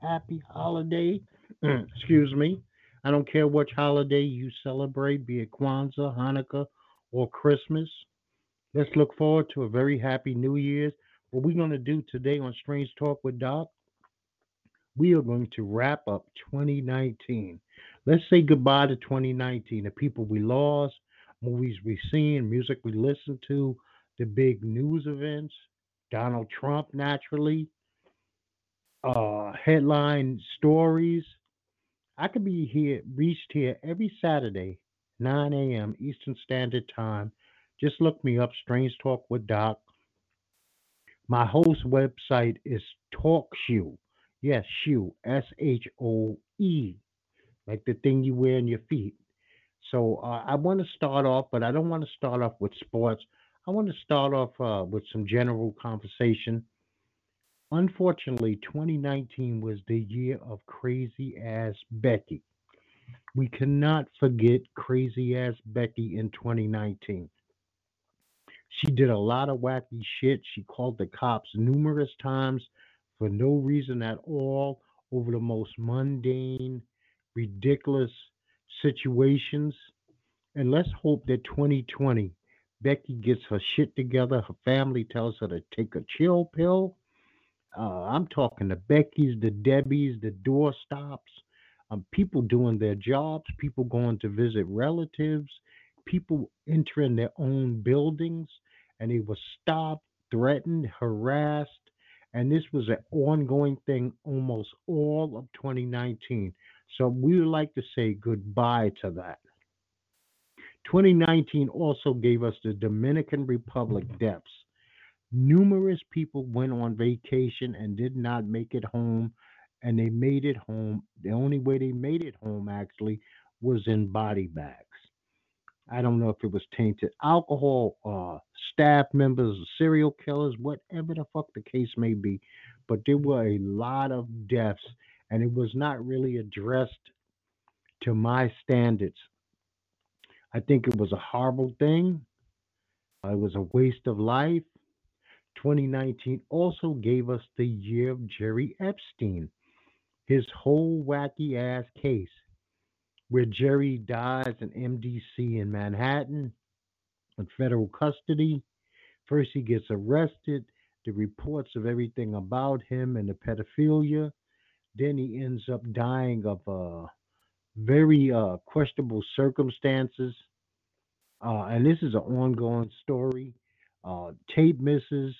happy holiday. Mm, excuse me. I don't care which holiday you celebrate, be it Kwanzaa, Hanukkah, or Christmas. Let's look forward to a very happy New Year's. What we're going to do today on Strange Talk with Doc, we are going to wrap up 2019. Let's say goodbye to 2019, the people we lost, movies we seen, music we listened to, the big news events, Donald Trump naturally, uh, headline stories. I could be here, reached here every Saturday, 9 a.m. Eastern Standard Time. Just look me up, Strange Talk with Doc. My host website is TalkShoe. Yes, shoe, S H O E, like the thing you wear on your feet. So uh, I want to start off, but I don't want to start off with sports. I want to start off uh, with some general conversation. Unfortunately, 2019 was the year of crazy ass Becky. We cannot forget crazy ass Becky in 2019. She did a lot of wacky shit. She called the cops numerous times for no reason at all over the most mundane, ridiculous situations. And let's hope that 2020, Becky gets her shit together. Her family tells her to take a chill pill. Uh, I'm talking the Beckys, the Debbies, the doorstops, um, people doing their jobs, people going to visit relatives, people entering their own buildings, and they were stopped, threatened, harassed, and this was an ongoing thing almost all of 2019. So we would like to say goodbye to that. 2019 also gave us the Dominican Republic deaths. Numerous people went on vacation and did not make it home, and they made it home. The only way they made it home actually was in body bags. I don't know if it was tainted alcohol, uh, staff members, serial killers, whatever the fuck the case may be. But there were a lot of deaths, and it was not really addressed to my standards. I think it was a horrible thing. It was a waste of life. 2019 also gave us the year of Jerry Epstein, his whole wacky ass case, where Jerry dies in MDC in Manhattan in federal custody. First, he gets arrested, the reports of everything about him and the pedophilia. Then he ends up dying of uh, very uh, questionable circumstances. Uh, and this is an ongoing story. Uh, tape misses,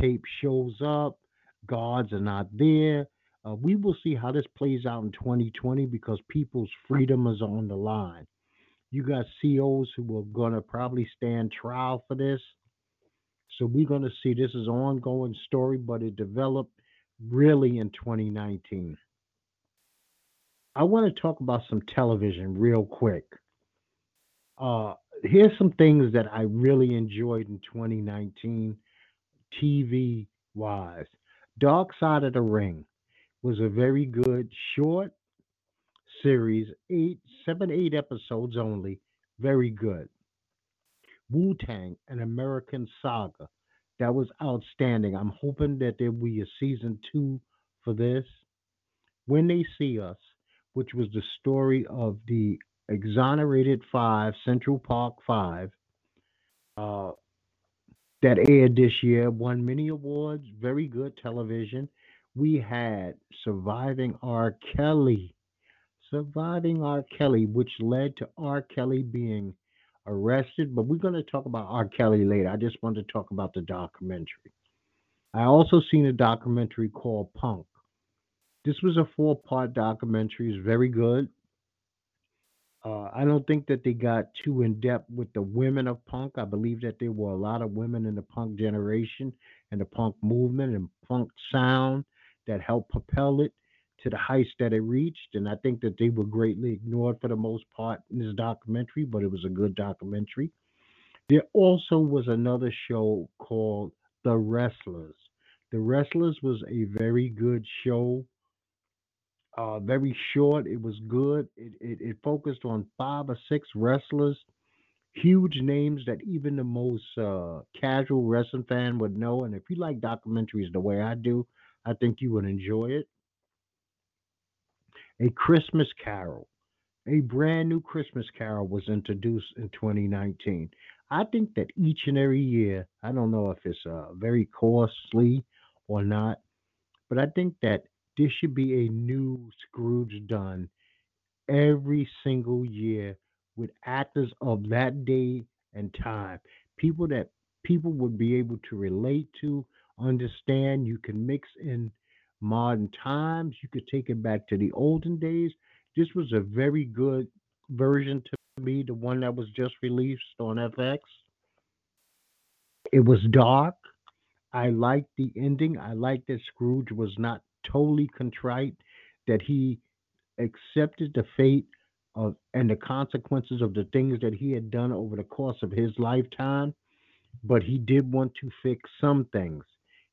tape shows up, guards are not there. Uh, we will see how this plays out in 2020 because people's freedom is on the line. You got COs who are going to probably stand trial for this. So we're going to see this is an ongoing story, but it developed really in 2019. I want to talk about some television real quick. Uh, here's some things that I really enjoyed in 2019, TV wise. Dark Side of the Ring was a very good short series, eight, seven, eight episodes only. Very good. Wu Tang, an American saga. That was outstanding. I'm hoping that there will be a season two for this. When They See Us, which was the story of the Exonerated Five, Central Park Five, uh, that aired this year, won many awards, very good television. We had Surviving R. Kelly, Surviving R. Kelly, which led to R. Kelly being arrested. But we're going to talk about R. Kelly later. I just wanted to talk about the documentary. I also seen a documentary called Punk. This was a four part documentary. It's very good. Uh, I don't think that they got too in depth with the women of punk. I believe that there were a lot of women in the punk generation and the punk movement and punk sound that helped propel it to the heights that it reached. And I think that they were greatly ignored for the most part in this documentary, but it was a good documentary. There also was another show called The Wrestlers. The Wrestlers was a very good show uh, very short. It was good. It, it it focused on five or six wrestlers, huge names that even the most uh, casual wrestling fan would know. And if you like documentaries the way I do, I think you would enjoy it. A Christmas Carol, a brand new Christmas Carol was introduced in 2019. I think that each and every year, I don't know if it's uh, very costly or not, but I think that there should be a new Scrooge done every single year with actors of that day and time. People that people would be able to relate to, understand. You can mix in modern times. You could take it back to the olden days. This was a very good version to me, the one that was just released on FX. It was dark. I liked the ending. I liked that Scrooge was not totally contrite, that he accepted the fate of and the consequences of the things that he had done over the course of his lifetime, but he did want to fix some things.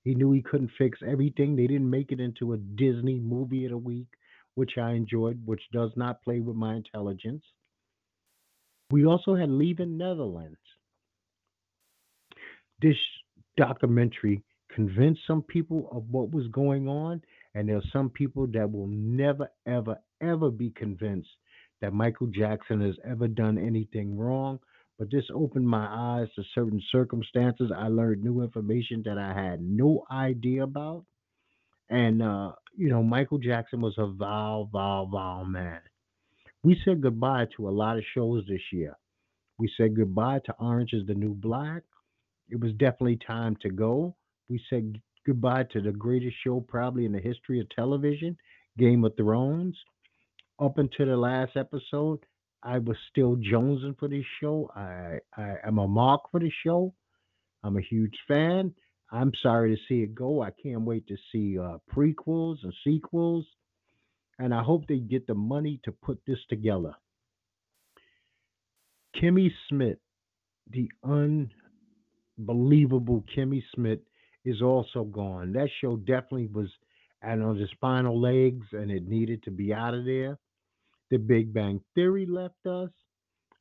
He knew he couldn't fix everything. They didn't make it into a Disney movie of the week, which I enjoyed, which does not play with my intelligence. We also had Leaving Neverland. This documentary convinced some people of what was going on, and there are some people that will never, ever, ever be convinced that Michael Jackson has ever done anything wrong. But this opened my eyes to certain circumstances. I learned new information that I had no idea about. And, uh, you know, Michael Jackson was a vile, vile, vile man. We said goodbye to a lot of shows this year. We said goodbye to Orange is the New Black. It was definitely time to go. We said goodbye to the greatest show probably in the history of television, Game of Thrones. Up until the last episode, I was still jonesing for this show. I, I am a mark for the show. I'm a huge fan. I'm sorry to see it go. I can't wait to see uh, prequels and sequels, and I hope they get the money to put this together. Kimmy Smith, the unbelievable Kimmy Schmidt, is also gone. That show definitely was out on its final legs, and it needed to be out of there. The Big Bang Theory left us.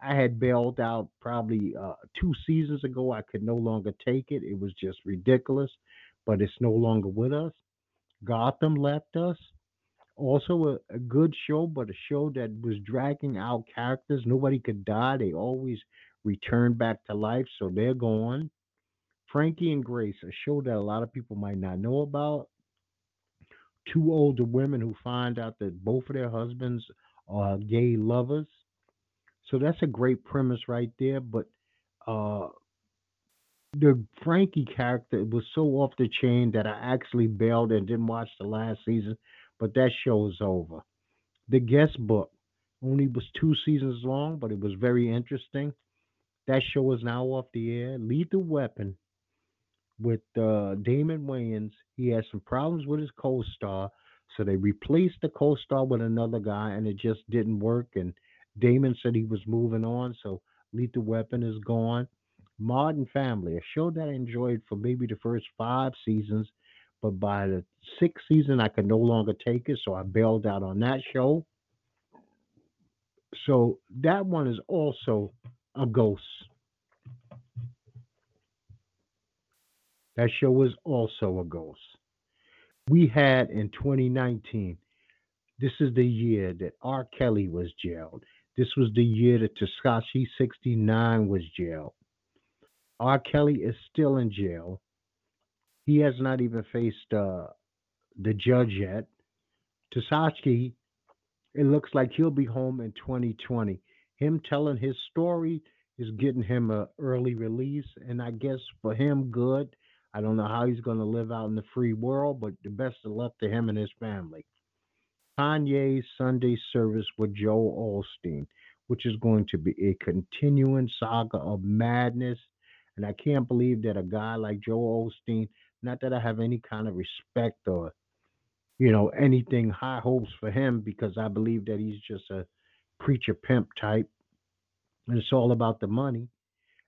I had bailed out probably uh, two seasons ago. I could no longer take it. It was just ridiculous, but it's no longer with us. Gotham left us. Also, a, a good show, but a show that was dragging out characters. Nobody could die. They always return back to life, so they're gone. Frankie and Grace, a show that a lot of people might not know about. Two older women who find out that both of their husbands are gay lovers. So that's a great premise right there. But uh, the Frankie character was so off the chain that I actually bailed and didn't watch the last season. But that show is over. The guest book only was two seasons long, but it was very interesting. That show is now off the air. Lethal Weapon with uh, Damon Wayans. He had some problems with his co-star, so they replaced the co-star with another guy, and it just didn't work. And Damon said he was moving on, so Lethal Weapon is gone. Modern Family, a show that I enjoyed for maybe the first five seasons, but by the sixth season I could no longer take it, so I bailed out on that show. So that one is also a ghost. That show was also a ghost. We had in 2019, this is the year that R. Kelly was jailed. This was the year that Tekashi 69 was jailed. R. Kelly is still in jail. He has not even faced uh, the judge yet. Tekashi, it looks like he'll be home in 2020. Him telling his story is getting him an early release, and I guess for him, good. I don't know how he's going to live out in the free world, but the best of luck to him and his family. Kanye's Sunday service with Joel Osteen, which is going to be a continuing saga of madness. And I can't believe that a guy like Joel Osteen, not that I have any kind of respect or, you know, anything high hopes for him because I believe that he's just a preacher pimp type. And it's all about the money.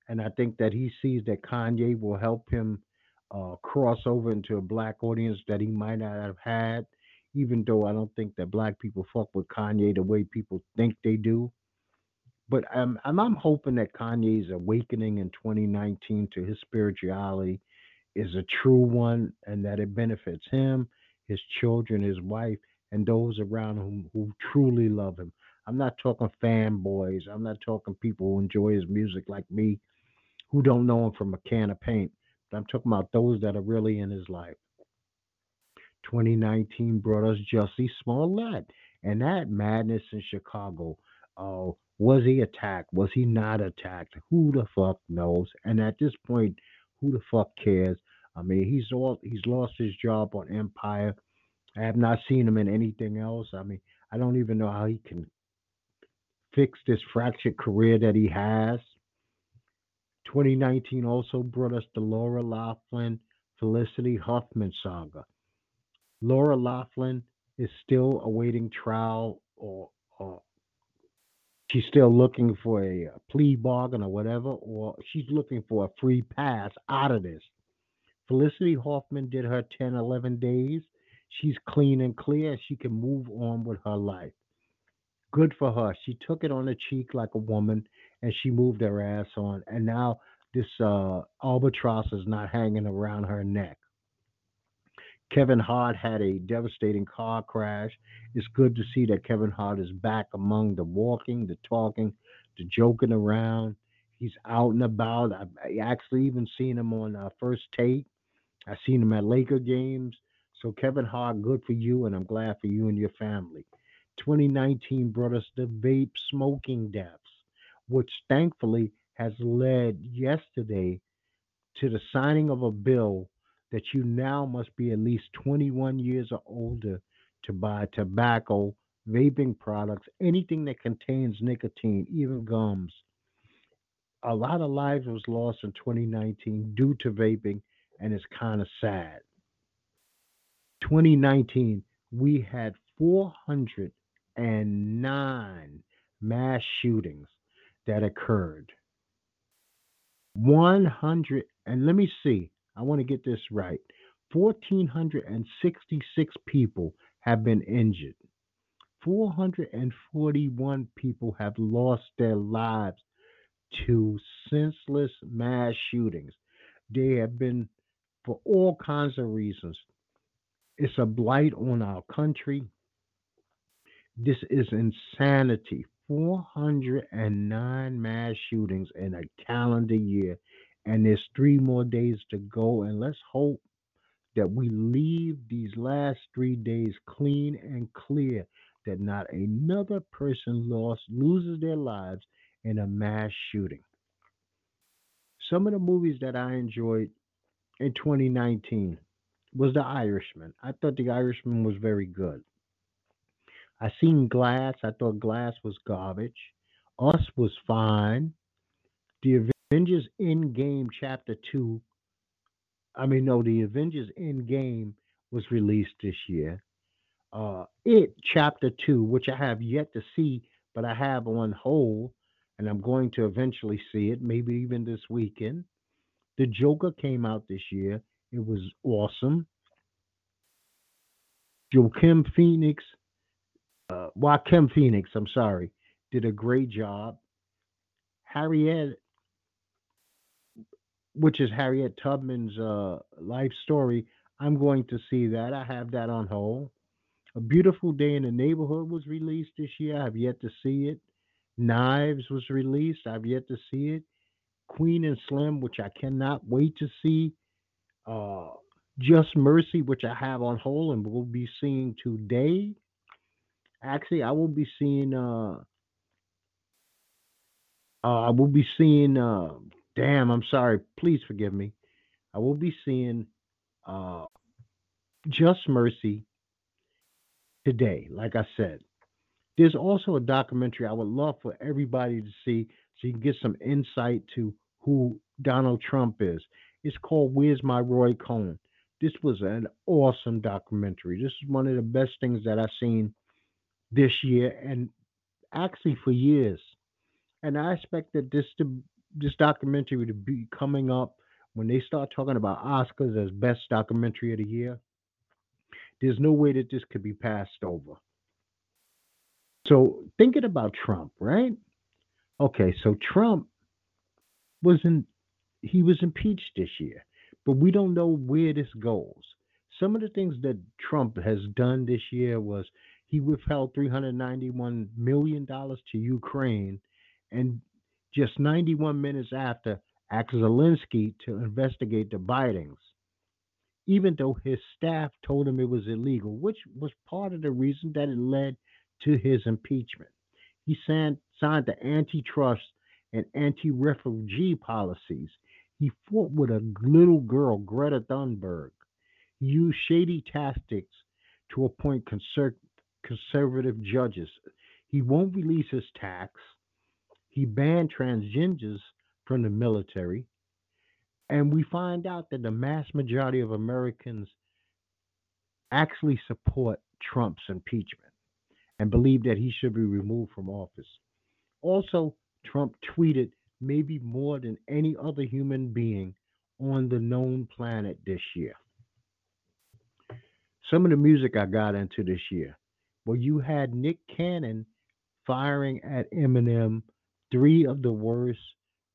And I think that he sees that Kanye will help him uh, cross over into a black audience that he might not have had, even though I don't think that black people fuck with Kanye the way people think they do. But I'm, I'm, I'm hoping that Kanye's awakening in 2019 to his spirituality is a true one and that it benefits him, his children, his wife, and those around him who truly love him. I'm not talking fanboys. I'm not talking people who enjoy his music like me, who don't know him from a can of paint. I'm talking about those that are really in his life. 2019 brought us Jussie Smollett and that madness in Chicago. Uh, was he attacked? Was he not attacked? Who the fuck knows? And at this point, who the fuck cares? I mean, he's all he's lost his job on Empire. I have not seen him in anything else. I mean, I don't even know how he can fix this fractured career that he has. 2019 also brought us the Laura Loughlin Felicity Huffman saga. Laura Loughlin is still awaiting trial or, or she's still looking for a, plea bargain or whatever, or she's looking for a free pass out of this. Felicity Huffman did her 10, 11 days. She's clean and clear. She can move on with her life. Good for her. She took it on the cheek like a woman and she moved her ass on. And now this uh, albatross is not hanging around her neck. Kevin Hart had a devastating car crash. It's good to see that Kevin Hart is back among the walking, the talking, the joking around. He's out and about. I've actually even seen him on uh, first take. I've seen him at Laker games. So Kevin Hart, good for you, and I'm glad for you and your family. 2019 brought us the vape smoking deaths, which thankfully has led yesterday to the signing of a bill that you now must be at least 21 years or older to buy tobacco, vaping products, anything that contains nicotine, even gums. A lot of lives was lost in 2019 due to vaping, and it's kind of sad. 2019, we had 409 mass shootings that occurred. 100, and let me see, I want to get this right. 1,466 people have been injured. 441 people have lost their lives to senseless mass shootings. They have been for all kinds of reasons. It's a blight on our country. This is insanity. 409 mass shootings in a calendar year and there's three more days to go. And let's hope that we leave these last three days clean and clear, that not another person lost loses their lives in a mass shooting. Some of the movies that I enjoyed in 2019 was The Irishman. I thought The Irishman was very good. I seen Glass. I thought Glass was garbage. Us was fine. The Avengers Endgame Chapter 2, I mean, no, the Avengers Endgame was released this year. Uh, it Chapter 2, which I have yet to see, but I have on hold, and I'm going to eventually see it, maybe even this weekend. The Joker came out this year. It was awesome. Joaquin Phoenix, uh, Joaquin Phoenix, I'm sorry, did a great job. Harriet which is Harriet Tubman's uh, life story. I'm going to see that. I have that on hold. A Beautiful Day in the Neighborhood was released this year. I've yet to see it. Knives was released. I've yet to see it. Queen and Slim, which I cannot wait to see. Uh, Just Mercy, which I have on hold and will be seeing today. Actually, I will be seeing. Uh, uh, I will be seeing uh, Damn, I'm sorry. Please forgive me. I will be seeing uh, Just Mercy today, like I said. There's also a documentary I would love for everybody to see so you can get some insight to who Donald Trump is. It's called Where's My Roy Cohn? This was an awesome documentary. This is one of the best things that I've seen this year and actually for years. And I expect that this to this documentary to be coming up when they start talking about Oscars as best documentary of the year. There's no way that this could be passed over. So thinking about Trump, right? Okay, so Trump was in he was impeached this year, but we don't know where this goes. some of the things that Trump has done this year was he withheld $391 million to Ukraine and just 91 minutes after asked Zelensky to investigate the Bidens, even though his staff told him it was illegal, which was part of the reason that it led to his impeachment. He signed, signed the antitrust and anti refugee policies. He fought with a little girl, Greta Thunberg. He used shady tactics to appoint conser- conservative judges. He won't release his tax. He banned transgenders from the military. And we find out that the mass majority of Americans actually support Trump's impeachment and believe that he should be removed from office. Also, Trump tweeted maybe more than any other human being on the known planet this year. Some of the music I got into this year. Well, you had Nick Cannon firing at Eminem three of the worst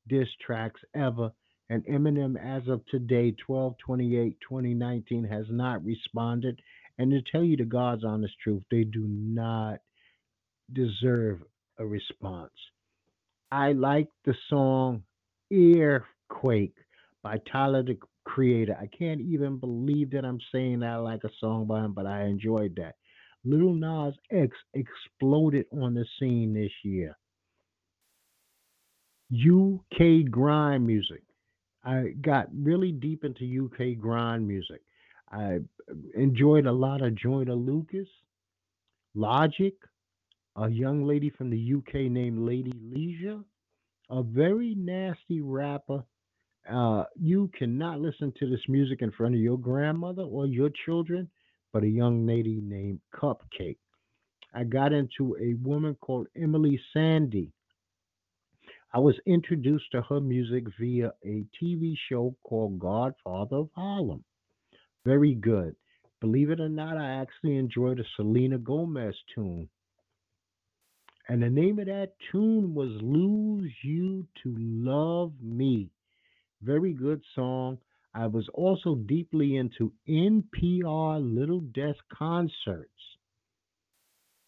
diss tracks ever. And Eminem, as of today, 12 28 2019, has not responded. And to tell you the God's honest truth, they do not deserve a response. I like the song Earfquake by Tyler the Creator. I can't even believe that I'm saying that I like a song by him, but I enjoyed that. Lil Nas X exploded on the scene this year. UK grime music. I got really deep into UK grime music. I enjoyed a lot of Joyner Lucas, Logic, a young lady from the UK named Lady Leshurr, a very nasty rapper. Uh, you cannot listen to this music in front of your grandmother or your children, but a young lady named CupcakKe. I got into a woman called Emeli Sandé. I was introduced to her music via a TV show called Godfather of Harlem. Very good. Believe it or not, I actually enjoyed a Selena Gomez tune. And the name of that tune was Lose You to Love Me. Very good song. I was also deeply into NPR Little Desk concerts.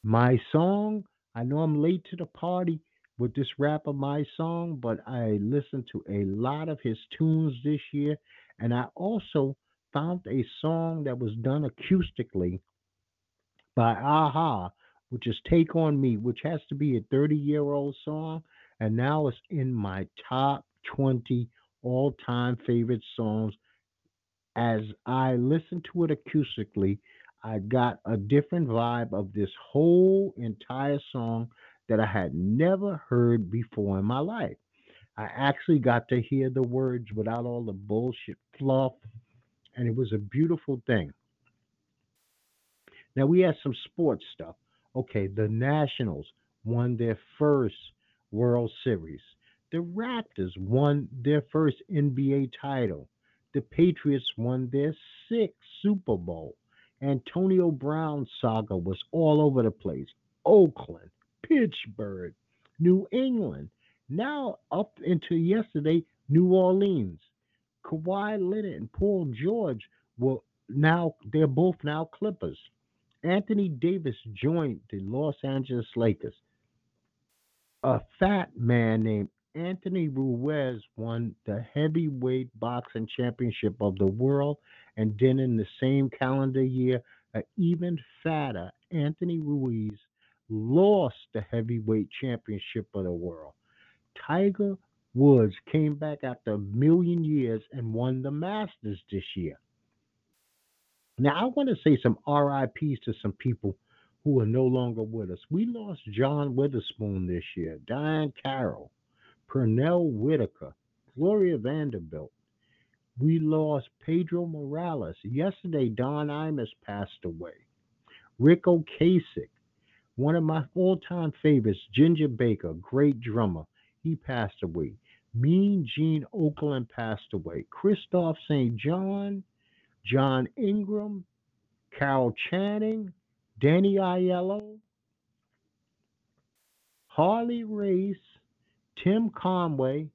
My song, I know I'm late to the party with this rapper, My Song, but I listened to a lot of his tunes this year. And I also found a song that was done acoustically by a-ha, which is Take On Me, which has to be a 30 year old song. And now it's in my top 20 all time favorite songs. As I listened to it acoustically, I got a different vibe of this whole entire song that I had never heard before in my life. I actually got to hear the words without all the bullshit fluff, and it was a beautiful thing. Now we had some sports stuff. Okay, the Nationals won their first World Series. The Raptors won their first NBA title. The Patriots won their sixth Super Bowl. Antonio Brown saga was all over the place. Oakland, Pittsburgh, New England, now up into yesterday, New Orleans. Kawhi Leonard and Paul George were now they're both now Clippers. Anthony Davis joined the Los Angeles Lakers. A fat man named Anthony Ruiz won the heavyweight boxing championship of the world, and then in the same calendar year, an even fatter Anthony Ruiz lost the heavyweight championship of the world. Tiger Woods came back after a million years and won the Masters this year. Now, I want to say some RIPs to some people who are no longer with us. We lost John Witherspoon this year, Diahann Carroll, Pernell Whitaker, Gloria Vanderbilt. We lost Pedro Morales. Yesterday, Don Imus passed away. Ric Ocasek, one of my all time favorites, Ginger Baker, great drummer, he passed away. Mean Gene Okerlund passed away. Kristoff St. John, John Ingram, Carol Channing, Danny Aiello, Harley Race, Tim Conway,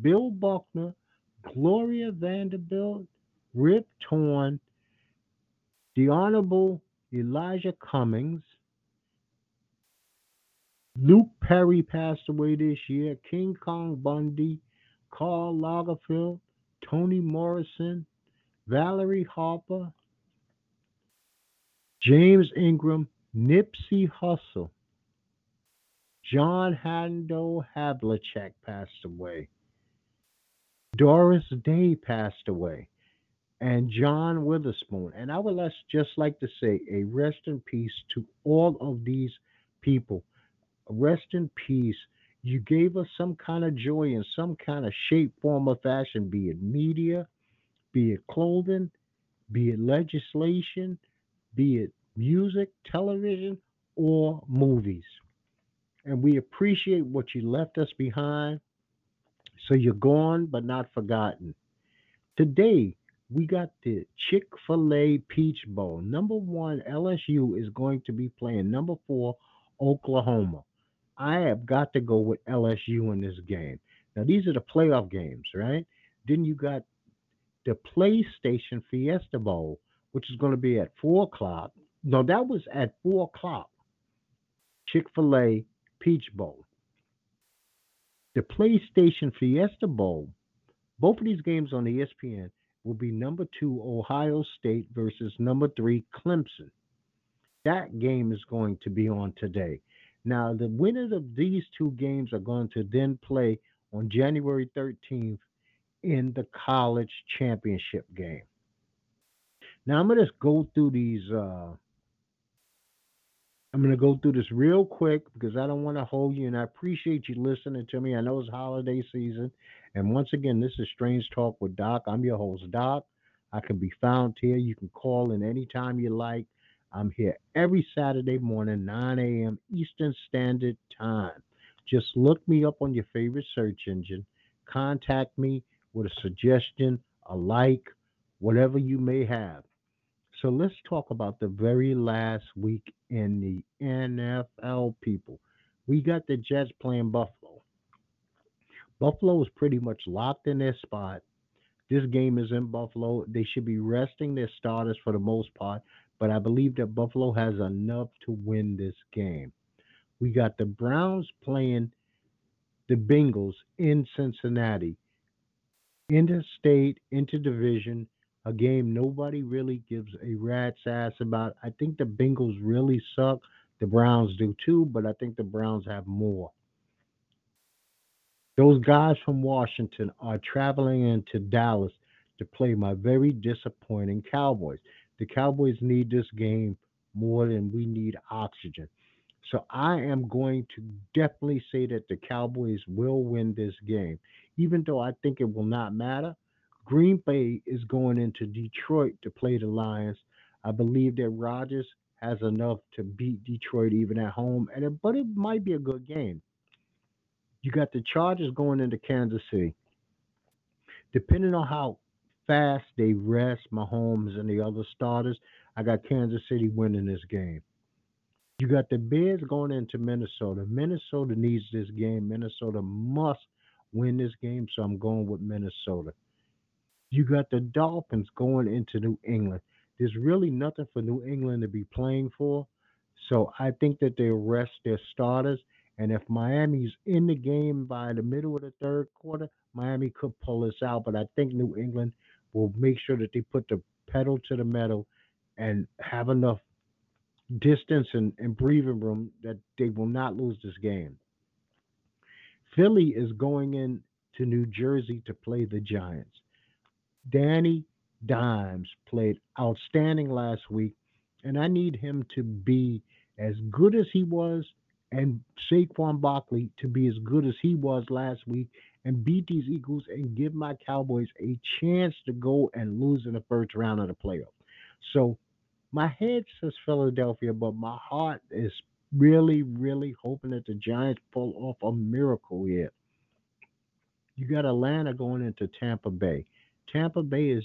Bill Buckner, Gloria Vanderbilt, Rip Torn, The Honorable Elijah Cummings. Luke Perry passed away this year. King Kong Bundy, Karl Lagerfeld, Toni Morrison, Valerie Harper, James Ingram, Nipsey Hussle, John Hondo Havlicek passed away. Doris Day passed away. And John Witherspoon. And I would just like to say a rest in peace to all of these people. Rest in peace. You gave us some kind of joy in some kind of shape, form, or fashion, be it media, be it clothing, be it legislation, be it music, television, or movies. And we appreciate what you left us behind. So you're gone, but not forgotten. Today, we got the Chick fil A Peach Bowl. Number one, LSU is going to be playing number four, Oklahoma. I have got to go with LSU in this game. Now, these are the playoff games, right? Then you got the PlayStation Fiesta Bowl, which is going to be at 4 o'clock. No, that was at 4 o'clock. Chick fil A Peach Bowl. The PlayStation Fiesta Bowl, both of these games on ESPN will be number two Ohio State versus number three Clemson. That game is going to be on today. Now, the winners of these two games are going to then play on January 13th in the college championship game. Now, I'm going to just go through these uh, I'm going to go through this real quick because I don't want to hold you, and I appreciate you listening to me. I know it's holiday season. And once again, this is Strange Talk with Doc. I'm your host, Doc. I can be found here. You can call in anytime you like. I'm here every Saturday morning, 9 a.m. Eastern Standard Time. Just look me up on your favorite search engine. Contact me with a suggestion, a like, whatever you may have. So let's talk about the very last week in the NFL, people. We got the Jets playing Buffalo. Buffalo is pretty much locked in their spot. This game is in Buffalo. They should be resting their starters for the most part, but I believe that Buffalo has enough to win this game. We got the Browns playing the Bengals in Cincinnati. Interstate, interdivision a game nobody really gives a rat's ass about. I think the Bengals really suck. The Browns do too, but I think the Browns have more. Those guys from Washington are traveling into Dallas to play my very disappointing Cowboys. The Cowboys need this game more than we need oxygen. So I am going to definitely say that the Cowboys will win this game, even though I think it will not matter. Green Bay is going into Detroit to play the Lions. I believe that Rodgers has enough to beat Detroit even at home, and it, but it might be a good game. You got the Chargers going into Kansas City. Depending on how fast they rest Mahomes and the other starters, I got Kansas City winning this game. You got the Bears going into Minnesota. Minnesota needs this game. Minnesota must win this game, so I'm going with Minnesota. You got the Dolphins going into New England. There's really nothing for New England to be playing for. So I think that they rest their starters. And if Miami's in the game by the middle of the third quarter, Miami could pull this out. But I think New England will make sure that they put the pedal to the metal and have enough distance and, and breathing room that they will not lose this game. Philly is going in to New Jersey to play the Giants. Danny Dimes played outstanding last week, and I need him to be as good as he was and Saquon Barkley to be as good as he was last week and beat these Eagles and give my Cowboys a chance to go and lose in the first round of the playoff. So my head says Philadelphia, but my heart is really, really hoping that the Giants pull off a miracle here. You got Atlanta going into Tampa Bay. Tampa Bay is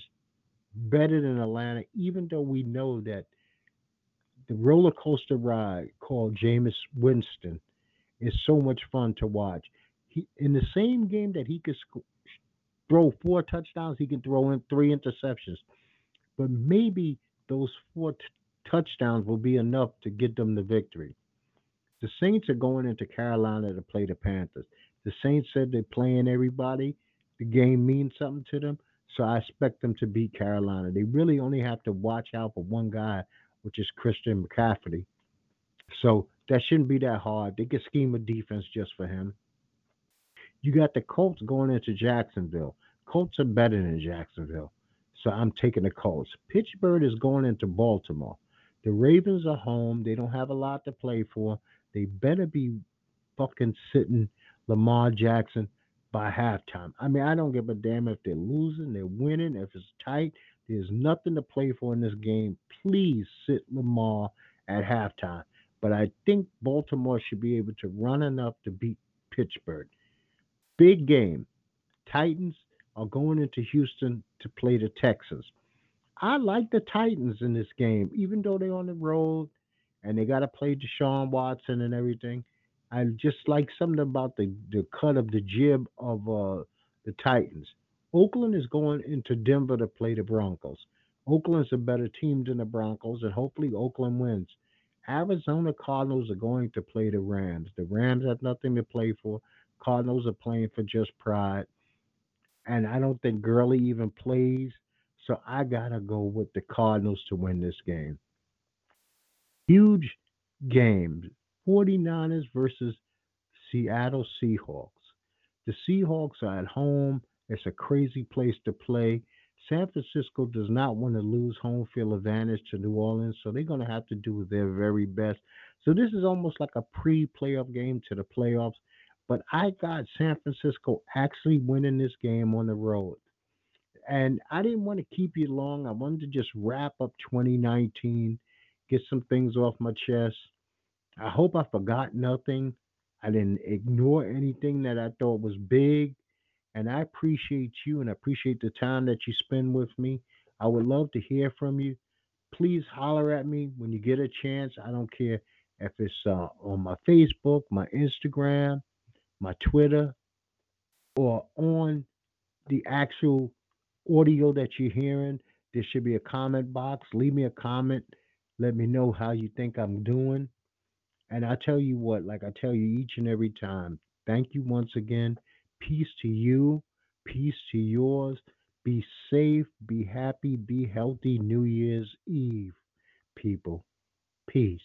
better than Atlanta, even though we know that the roller coaster ride called Jameis Winston is so much fun to watch. He in the same game that he could sc- throw four touchdowns, he can throw in three interceptions. But maybe those four t- touchdowns will be enough to get them the victory. The Saints are going into Carolina to play the Panthers. The Saints said they're playing everybody. The game means something to them. So I expect them to beat Carolina. They really only have to watch out for one guy, which is Christian McCaffrey. So that shouldn't be that hard. They can scheme a defense just for him. You got the Colts going into Jacksonville. Colts are better than Jacksonville. So I'm taking the Colts. Pittsburgh is going into Baltimore. The Ravens are home. They don't have a lot to play for. They better be fucking sitting Lamar Jackson by halftime. I mean, I don't give a damn if they're losing, they're winning, if it's tight. There's nothing to play for in this game. Please sit Lamar at halftime. But I think Baltimore should be able to run enough to beat Pittsburgh. Big game. Titans are going into Houston to play the Texans. I like the Titans in this game, even though they're on the road and they got to play Deshaun Watson and everything. I just like something about the, the cut of the jib of uh, the Titans. Oakland is going into Denver to play the Broncos. Oakland's a better team than the Broncos, and hopefully Oakland wins. Arizona Cardinals are going to play the Rams. The Rams have nothing to play for. Cardinals are playing for just pride. And I don't think Gurley even plays. So I got to go with the Cardinals to win this game. Huge game 49ers versus Seattle Seahawks. The Seahawks are at home. It's a crazy place to play. San Francisco does not want to lose home field advantage to New Orleans, so they're going to have to do their very best. So this is almost like a pre-playoff game to the playoffs. But I got San Francisco actually winning this game on the road. And I didn't want to keep you long. I wanted to just wrap up 2019, get some things off my chest. I hope I forgot nothing. I didn't ignore anything that I thought was big. And I appreciate you and I appreciate the time that you spend with me. I would love to hear from you. Please holler at me when you get a chance. I don't care if it's uh, on my Facebook, my Instagram, my Twitter, or on the actual audio that you're hearing. There should be a comment box. Leave me a comment. Let me know how you think I'm doing. And I tell you what, like I tell you each and every time, thank you once again. Peace to you, peace to yours. Be safe, be happy, be healthy. New Year's Eve, people. Peace.